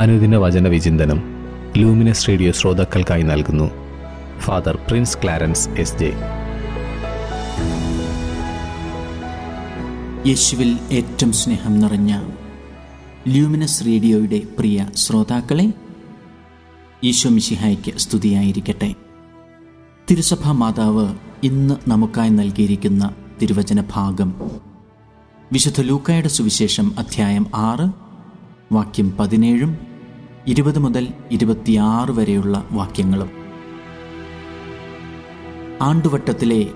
അനുദിന വചന വിചിന്തനം ലൂമിനസ് റേഡിയോ ശ്രോതാക്കൾക്കായി നൽകുന്നു. Father Prince Clarence S J. യേശുവിൽ ഏറ്റവും സ്നേഹം നിറഞ്ഞ ലൂമിനസ് റേഡിയോയുടെ പ്രിയ ശ്രോതാക്കളെ ഈശോ മിഷിഹായ്ക്ക് സ്തുതിയായിരിക്കട്ടെ. തിരുസഭാ മാതാവ് ഇന്ന് നമുക്കായി നൽകിയിരിക്കുന്ന തിരുവചന ഭാഗം. വിശുദ്ധ ലൂക്കായുടെ സുവിശേഷം അധ്യായം ആറ് വാക്യം പതിനേഴും ഇരുപത് മുതൽ ഇരുപത്തിയാറ് വരെയുള്ള വാക്യങ്ങളും. ആണ്ടുവട്ടത്തിലെ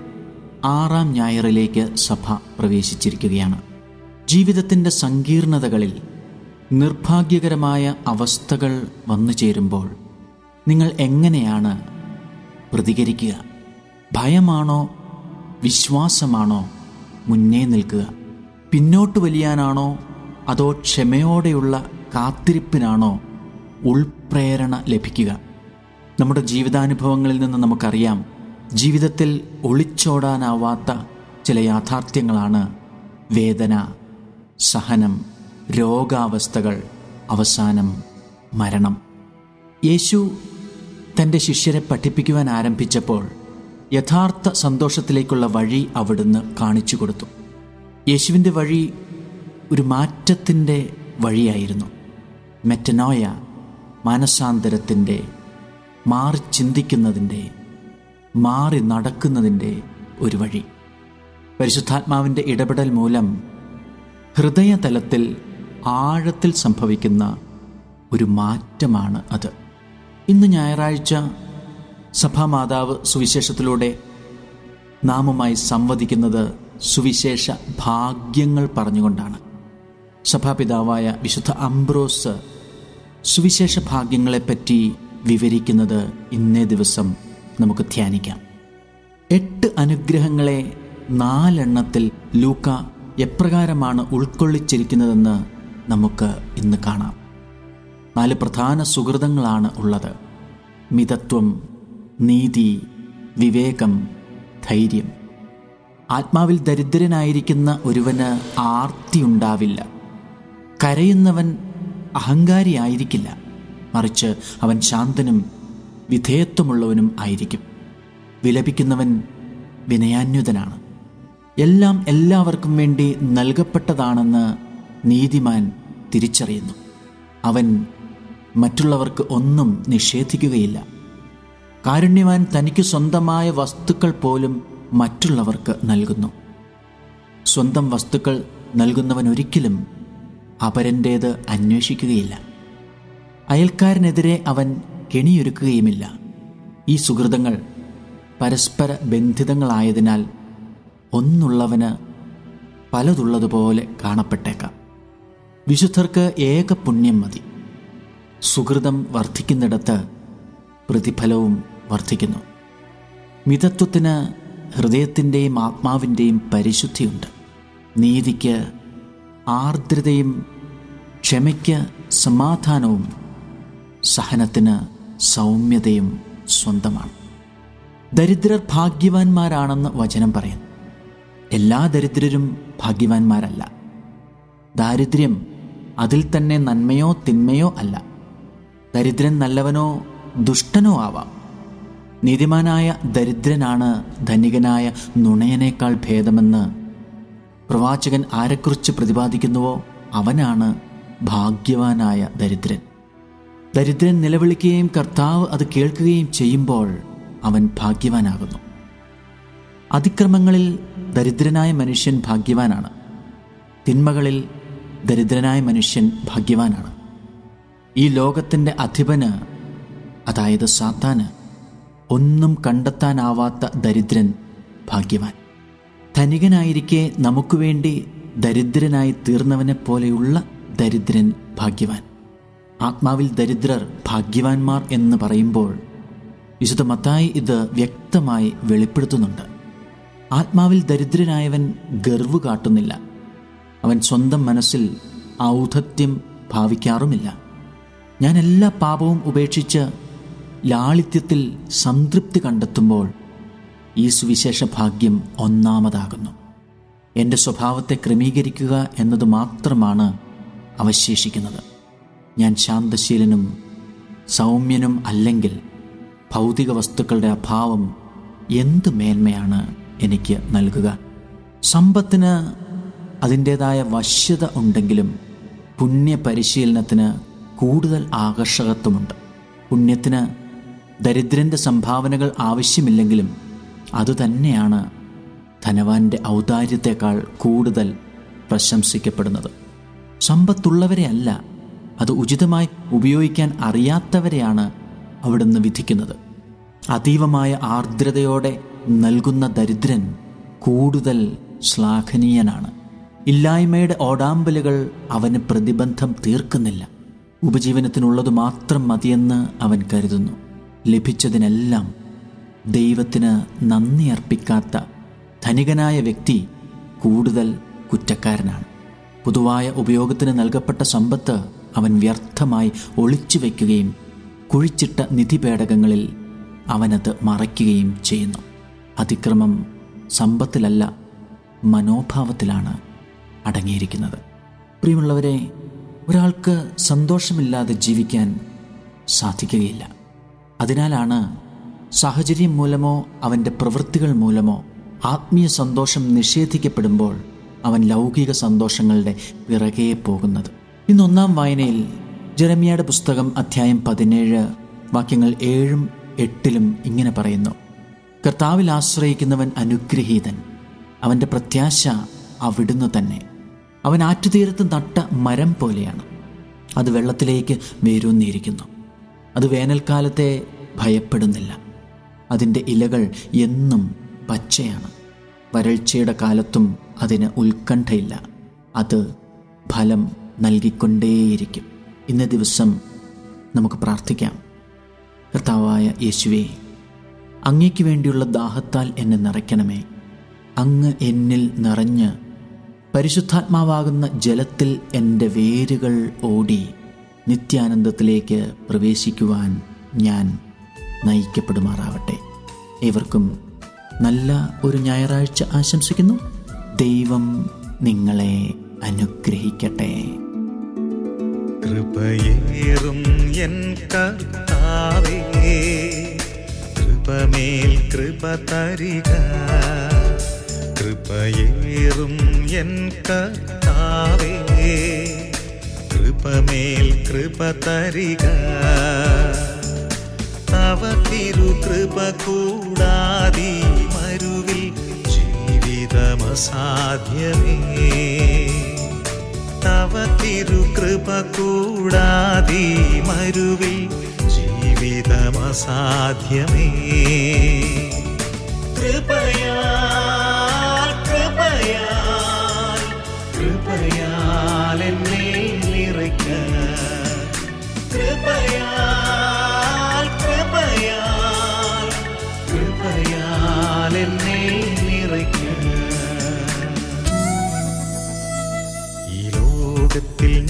ആറാം ഞായറിലേക്ക് സഭ പ്രവേശിച്ചിരിക്കുകയാണ്. ജീവിതത്തിന്റെ സങ്കീർണതകളിൽ നിർഭാഗ്യകരമായ അവസ്ഥകൾ വന്നു ചേരുമ്പോൾ നിങ്ങൾ എങ്ങനെയാണ് പ്രതികരിക്കുക? ഭയമാണോ? വിശ്വാസമാണോ? മുന്നേ നിൽക്കുക. പിന്നോട്ട് വലിയാനാണോ? അതോ ക്ഷമയോടെയുള്ള കാത്തിരിപ്പിനാണോ? ഉൾപ്രേരണ ലഭിക്കുക. നമ്മുടെ ജീവിതാനുഭവങ്ങളിൽ നിന്ന് നമുക്കറിയാം ജീവിതത്തിൽ ഒളിച്ചോടാനാവാത്ത ചില യാഥാർത്ഥ്യങ്ങളാണ് വേദന സഹനം രോഗാവസ്ഥകൾ അവസാനം മരണം. യേശു തന്റെ ശിഷ്യരെ പഠിപ്പിക്കുവാൻ ആരംഭിച്ചപ്പോൾ യഥാർത്ഥ സന്തോഷത്തിലേക്കുള്ള വഴി അവിടുന്ന് കാണിച്ചു കൊടുത്തു. യേശുവിന്റെ വഴി ഒരു മാറ്റത്തിന്റെ വഴിയായിരുന്നു. മെറ്റനോയ മാനസാന്തരത്തിന്റെ മാറി ചിന്തിക്കുന്നതിന്റെ മാറി നടക്കുന്നതിന്റെ ഒരു വഴി. പരിശുദ്ധാത്മാവിന്റെ ഇടപെടൽ മൂലം ഹൃദയതലത്തിൽ ആഴത്തിൽ സംഭവിക്കുന്ന ഒരു മാറ്റമാണ് അത്. ഇന്ന് ഞായറാഴ്ച സഭാമാതാവ് സുവിശേഷത്തിലൂടെ നാമുമായി സംവദിക്കുന്നത് സുവിശേഷ ഭാഗ്യങ്ങൾ പറഞ്ഞുകൊണ്ടാണ്. സഭാപിതാവായ വിശുദ്ധ അംബ്രോസ് സുവിശേഷ ഭാഗ്യങ്ങളെപ്പറ്റി വിവരിക്കുന്നത് ഇന്നേ ദിവസം നമുക്ക് ധ്യാനിക്കാം. എട്ട് അനുഗ്രഹങ്ങളെ നാലെണ്ണത്തിൽ ലൂക്ക എപ്രകാരമാണ് ഉൾക്കൊള്ളിച്ചിരിക്കുന്നതെന്ന് നമുക്ക് ഇന്ന് കാണാം. നാല് പ്രധാന സുഹൃതങ്ങളാണ് ഉള്ളത്. മിതത്വം നീതി വിവേകം ധൈര്യം. ആത്മാവിൽ ദരിദ്രനായിരിക്കുന്ന ഒരുവന് ആർത്തിയുണ്ടാവില്ല. കരയുന്നവൻ അഹങ്കാരിയായിരിക്കില്ല. മറിച്ച് അവൻ ശാന്തനും വിധേയത്വമുള്ളവനും ആയിരിക്കും. വിലപിക്കുന്നവൻ വിനയാന്യുതനാണ് എല്ലാം എല്ലാവർക്കും വേണ്ടി നൽകപ്പെട്ടതാണെന്ന് നീതിമാൻ തിരിച്ചറിയുന്നു. അവൻ മറ്റുള്ളവർക്ക് ഒന്നും നിഷേധിക്കുകയില്ല. കാരുണ്യവാൻ തനിക്ക് സ്വന്തമായ വസ്തുക്കൾ പോലും മറ്റുള്ളവർക്ക് നൽകുന്നു. സ്വന്തം വസ്തുക്കൾ നൽകുന്നവൻ ഒരിക്കലും അപരന്റേത് അന്വേഷിക്കുകയില്ല. അയൽക്കാരനെതിരെ അവൻ കെണിയൊരുക്കുകയുമില്ല. ഈ സുഹൃതങ്ങൾ പരസ്പര ബന്ധിതങ്ങളായതിനാൽ ഒന്നുള്ളവന് പലതുള്ളതുപോലെ കാണപ്പെട്ടേക്കാം. വിശുദ്ധർക്ക് ഏക പുണ്യം മതി. സുഹൃതം വർദ്ധിക്കുന്നിടത്ത് പ്രതിഫലവും വർദ്ധിക്കുന്നു. മിതത്വത്തിന് ഹൃദയത്തിന്റെയും ആത്മാവിന്റെയും പരിശുദ്ധിയുണ്ട്. നീതിക്ക് ആർദ്രതയും ക്ഷമയ്ക്ക് സമാധാനവും സഹനത്തിന് സൗമ്യതയും സ്വന്തമാണ്. ദരിദ്രർ ഭാഗ്യവാന്മാരാണെന്ന് വചനം പറയുന്നു. എല്ലാ ദരിദ്രരും ഭാഗ്യവാന്മാരല്ല. ദാരിദ്ര്യം അതിൽ തന്നെ നന്മയോ തിന്മയോ അല്ല. ദരിദ്രൻ നല്ലവനോ ദുഷ്ടനോ ആവാം. നീതിമാനായ ദരിദ്രനാണ് ധനികനായ നുണയനേക്കാൾ ഭേദമെന്ന് പ്രവാചകൻ ആരെക്കുറിച്ച് പ്രതിപാദിക്കുന്നുവോ അവനാണ് ഭാഗ്യവാനായ ദരിദ്രൻ. ദരിദ്രൻ നിലവിളിക്കുകയും കർത്താവ് അത് കേൾക്കുകയും ചെയ്യുമ്പോൾ അവൻ ഭാഗ്യവാനാകുന്നു. അതിക്രമങ്ങളിൽ ദരിദ്രനായ മനുഷ്യൻ ഭാഗ്യവാനാണ്. തിന്മകളിൽ ദരിദ്രനായ മനുഷ്യൻ ഭാഗ്യവാനാണ്. ഈ ലോകത്തിന്റെ അധിപന് അതായത് സാത്താന് ഒന്നും കണ്ടെത്താനാവാത്ത ദരിദ്രൻ ഭാഗ്യവാൻ. ധനികനായിരിക്കെ നമുക്ക് വേണ്ടി ദരിദ്രനായി തീർന്നവനെ പോലെയുള്ള ദരിദ്രൻ ഭാഗ്യവാൻ. ആത്മാവിൽ ദരിദ്രർ ഭാഗ്യവാന്മാർ എന്ന് പറയുമ്പോൾ വിശുദ്ധ മത്തായി ഇത് വ്യക്തമായി വെളിപ്പെടുത്തുന്നുണ്ട്. ആത്മാവിൽ ദരിദ്രനായവൻ ഗർവ് കാട്ടുന്നില്ല. അവൻ സ്വന്തം മനസ്സിൽ ഔദ്ധത്യം ഭാവിക്കാറുമില്ല. ഞാൻ എല്ലാ പാപവും ഉപേക്ഷിച്ച് ലാളിത്യത്തിൽ സംതൃപ്തി കണ്ടെത്തുമ്പോൾ ഈ സുവിശേഷ ഭാഗ്യം ഒന്നാമതാകുന്നു. എന്റെ സ്വഭാവത്തെ ക്രമീകരിക്കുക എന്നത് മാത്രമാണ് അവശേഷിക്കുന്നത്. ഞാൻ ശാന്തശീലനും സൗമ്യനും അല്ലെങ്കിൽ ഭൗതിക വസ്തുക്കളുടെ അഭാവം എന്ത് മേന്മയാണ് എനിക്ക് നൽകുക? സമ്പത്തിന് അതിന്റേതായ വശ്യത ഉണ്ടെങ്കിലും പുണ്യപരിശീലനത്തിന് കൂടുതൽ ആകർഷകത്വമുണ്ട്. പുണ്യത്തിന് ദരിദ്രന്റെ സംഭാവനകൾ ആവശ്യമില്ലെങ്കിലും അതുതന്നെയാണ് ധനവാന്റെ ഔദാര്യത്തെക്കാൾ കൂടുതൽ പ്രശംസിക്കപ്പെടുന്നത്. സമ്പത്തുള്ളവരെ അല്ല അത് ഉചിതമായി ഉപയോഗിക്കാൻ അറിയാത്തവരെയാണ് അവിടുന്ന് വിധിക്കുന്നത്. അതീവമായ ആർദ്രതയോടെ നൽകുന്ന ദരിദ്രൻ കൂടുതൽ ശ്ലാഘനീയനാണ്. ഇല്ലായ്മയുടെ ഓടാമ്പലുകൾ അവന് പ്രതിബന്ധം തീർക്കുന്നില്ല. ഉപജീവനത്തിനുള്ളത് മാത്രം മതിയെന്ന് അവൻ കരുതുന്നു. ലഭിച്ചതിനെല്ലാം ദൈവത്തിന് നന്ദി അർപ്പിക്കാത്ത ധനികനായ വ്യക്തി കൂടുതൽ കുറ്റക്കാരനാണ്. പൊതുവായ ഉപയോഗത്തിന് നൽകപ്പെട്ട സമ്പത്ത് അവൻ വ്യർത്ഥമായി ഒളിച്ചു വയ്ക്കുകയും കുഴിച്ചിട്ട നിധിപേടകങ്ങളിൽ അവനത് മറയ്ക്കുകയും ചെയ്യുന്നു. അതിക്രമം സമ്പത്തിലല്ല മനോഭാവത്തിലാണ് അടങ്ങിയിരിക്കുന്നത്. പ്രിയമുള്ളവരെ ഒരാൾക്ക് സന്തോഷമില്ലാതെ ജീവിക്കാൻ സാധിക്കുകയില്ല. അതിനാലാണ് സാഹചര്യം മൂലമോ അവന്റെ പ്രവൃത്തികൾ മൂലമോ ആത്മീയ സന്തോഷം നിഷേധിക്കപ്പെടുമ്പോൾ അവൻ ലൗകിക സന്തോഷങ്ങളുടെ പിറകെ പോകുന്നത്. ഇന്ന് ഒന്നാം വായനയിൽ ജെറമിയയുടെ പുസ്തകം അധ്യായം പതിനേഴ് വാക്യങ്ങൾ ഏഴും എട്ടിലും ഇങ്ങനെ പറയുന്നു. കർത്താവിൽ ആശ്രയിക്കുന്നവൻ അനുഗ്രഹീതൻ. അവന്റെ പ്രത്യാശ അവിടുന്ന് തന്നെ. അവൻ ആറ്റുതീരത്ത് നട്ട മരം പോലെയാണ്. അത് വെള്ളത്തിലേക്ക് വേരൂന്നിയിരിക്കുന്നു. അത് വേനൽക്കാലത്തെ ഭയപ്പെടുന്നില്ല. അതിന്റെ ഇലകൾ എന്നും പച്ചയാണ്. വരൾച്ചയുടെ കാലത്തും അതിന് ഉത്കണ്ഠയില്ല. അത് ഫലം നൽകിക്കൊണ്ടേയിരിക്കും. ഇന്ന ദിവസം നമുക്ക് പ്രാർത്ഥിക്കാം. കർത്താവായ യേശുവേ അങ്ങയ്ക്ക് വേണ്ടിയുള്ള ദാഹത്താൽ എന്നെ നിറയ്ക്കണമേ. അങ്ങ് എന്നിൽ നിറഞ്ഞ് പരിശുദ്ധാത്മാവാകുന്ന ജലത്തിൽ എന്റെ വേരുകൾ ഓടി നിത്യാനന്ദത്തിലേക്ക് പ്രവേശിക്കുവാൻ ഞാൻ നയിക്കപ്പെടുമാറാവട്ടെ. ഏവർക്കും നല്ല ഒരു ഞായറാഴ്ച ആശംസിക്കുന്നു. ദൈവം നിങ്ങളെ അനുഗ്രഹിക്കട്ടെ. കൃപയേറും എൻ കർത്താവേ കൃപമേൽ കൃപ തരിക. കൃപയേറും എൻ കർത്താവേ കൃപമേൽ കൃപ തരിക. തവ തിരുകൃപ കൂടാതി മരുവിൽ ജീവിതമസാധ്യമേ. തവ തിരുകൃപ കൂടാതി മരുവിൽ ജീവിതമസാധ്യമേ. കൃപയാ കൃപയാ കൃപയാൽ എന്നെ നിറയ്ക്ക.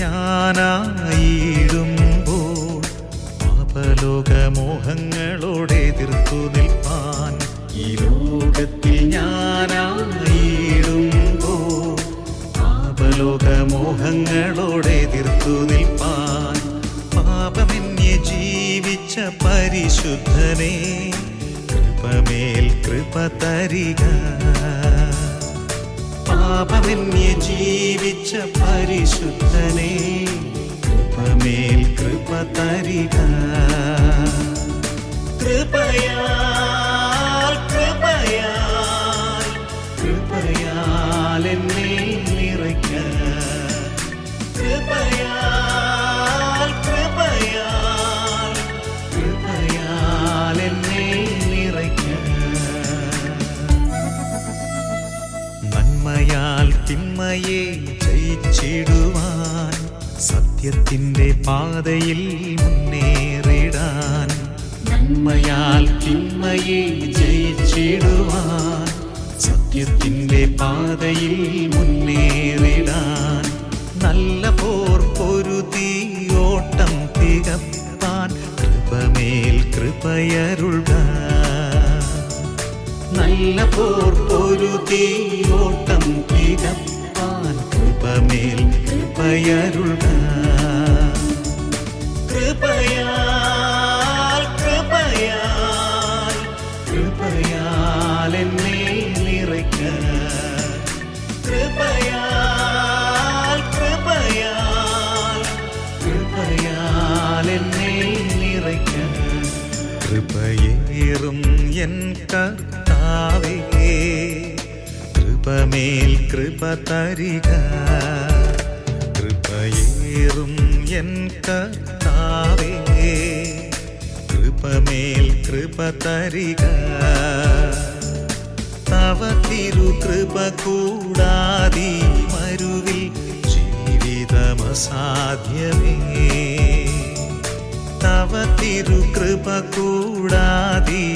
ഞാനായിടുമ്പോൾ പാപലോകമോഹങ്ങളോടെ എതിർത്തു നിൽപ്പാൻ. ഈ ലോകത്തിൽ ഞാനായിടുമ്പോൾ പാപലോകമോഹങ്ങളോടെ എതിർത്തു നിൽപ്പാൻ. പാപമെന്നെ ജീവിച്ച പരിശുദ്ധനെ കൃപമേൽ കൃപ തരിക. പാപമെന്നെ ജീവിച്ച പരിശുദ്ധനെ കൃപമേൽ കൃപ തരിക. കൃപയാൽ പാതയിൽ മുന്നേറിടാൻ നന്മയാൽ തിന്മയെ ജയിച്ചിടുവാൻ സത്യത്തിന്റെ പാതയിൽ മുന്നേറിടാൻ നല്ല പോർ പൊരുതി ഓട്ടം തികപ്പാൻ കൃപമേൽ കൃപയരുൾക നല്ല പോർ പൊരുതി ഓട്ടം തികപ്പാൻ കൃപമേൽ കൃപയരുൾക കർത്താവേ കൃപമേൽ കൃപ തരിക. കൃപയേറും എൻ കർത്താവേ. കൃപമേൽ കൃപ തരിക. തവ തിരുകൃപ കൂടാതി മരുവിൽ ജീവിതമസാധ്യമേ. തവ തിരുകൃപ കൂടാതി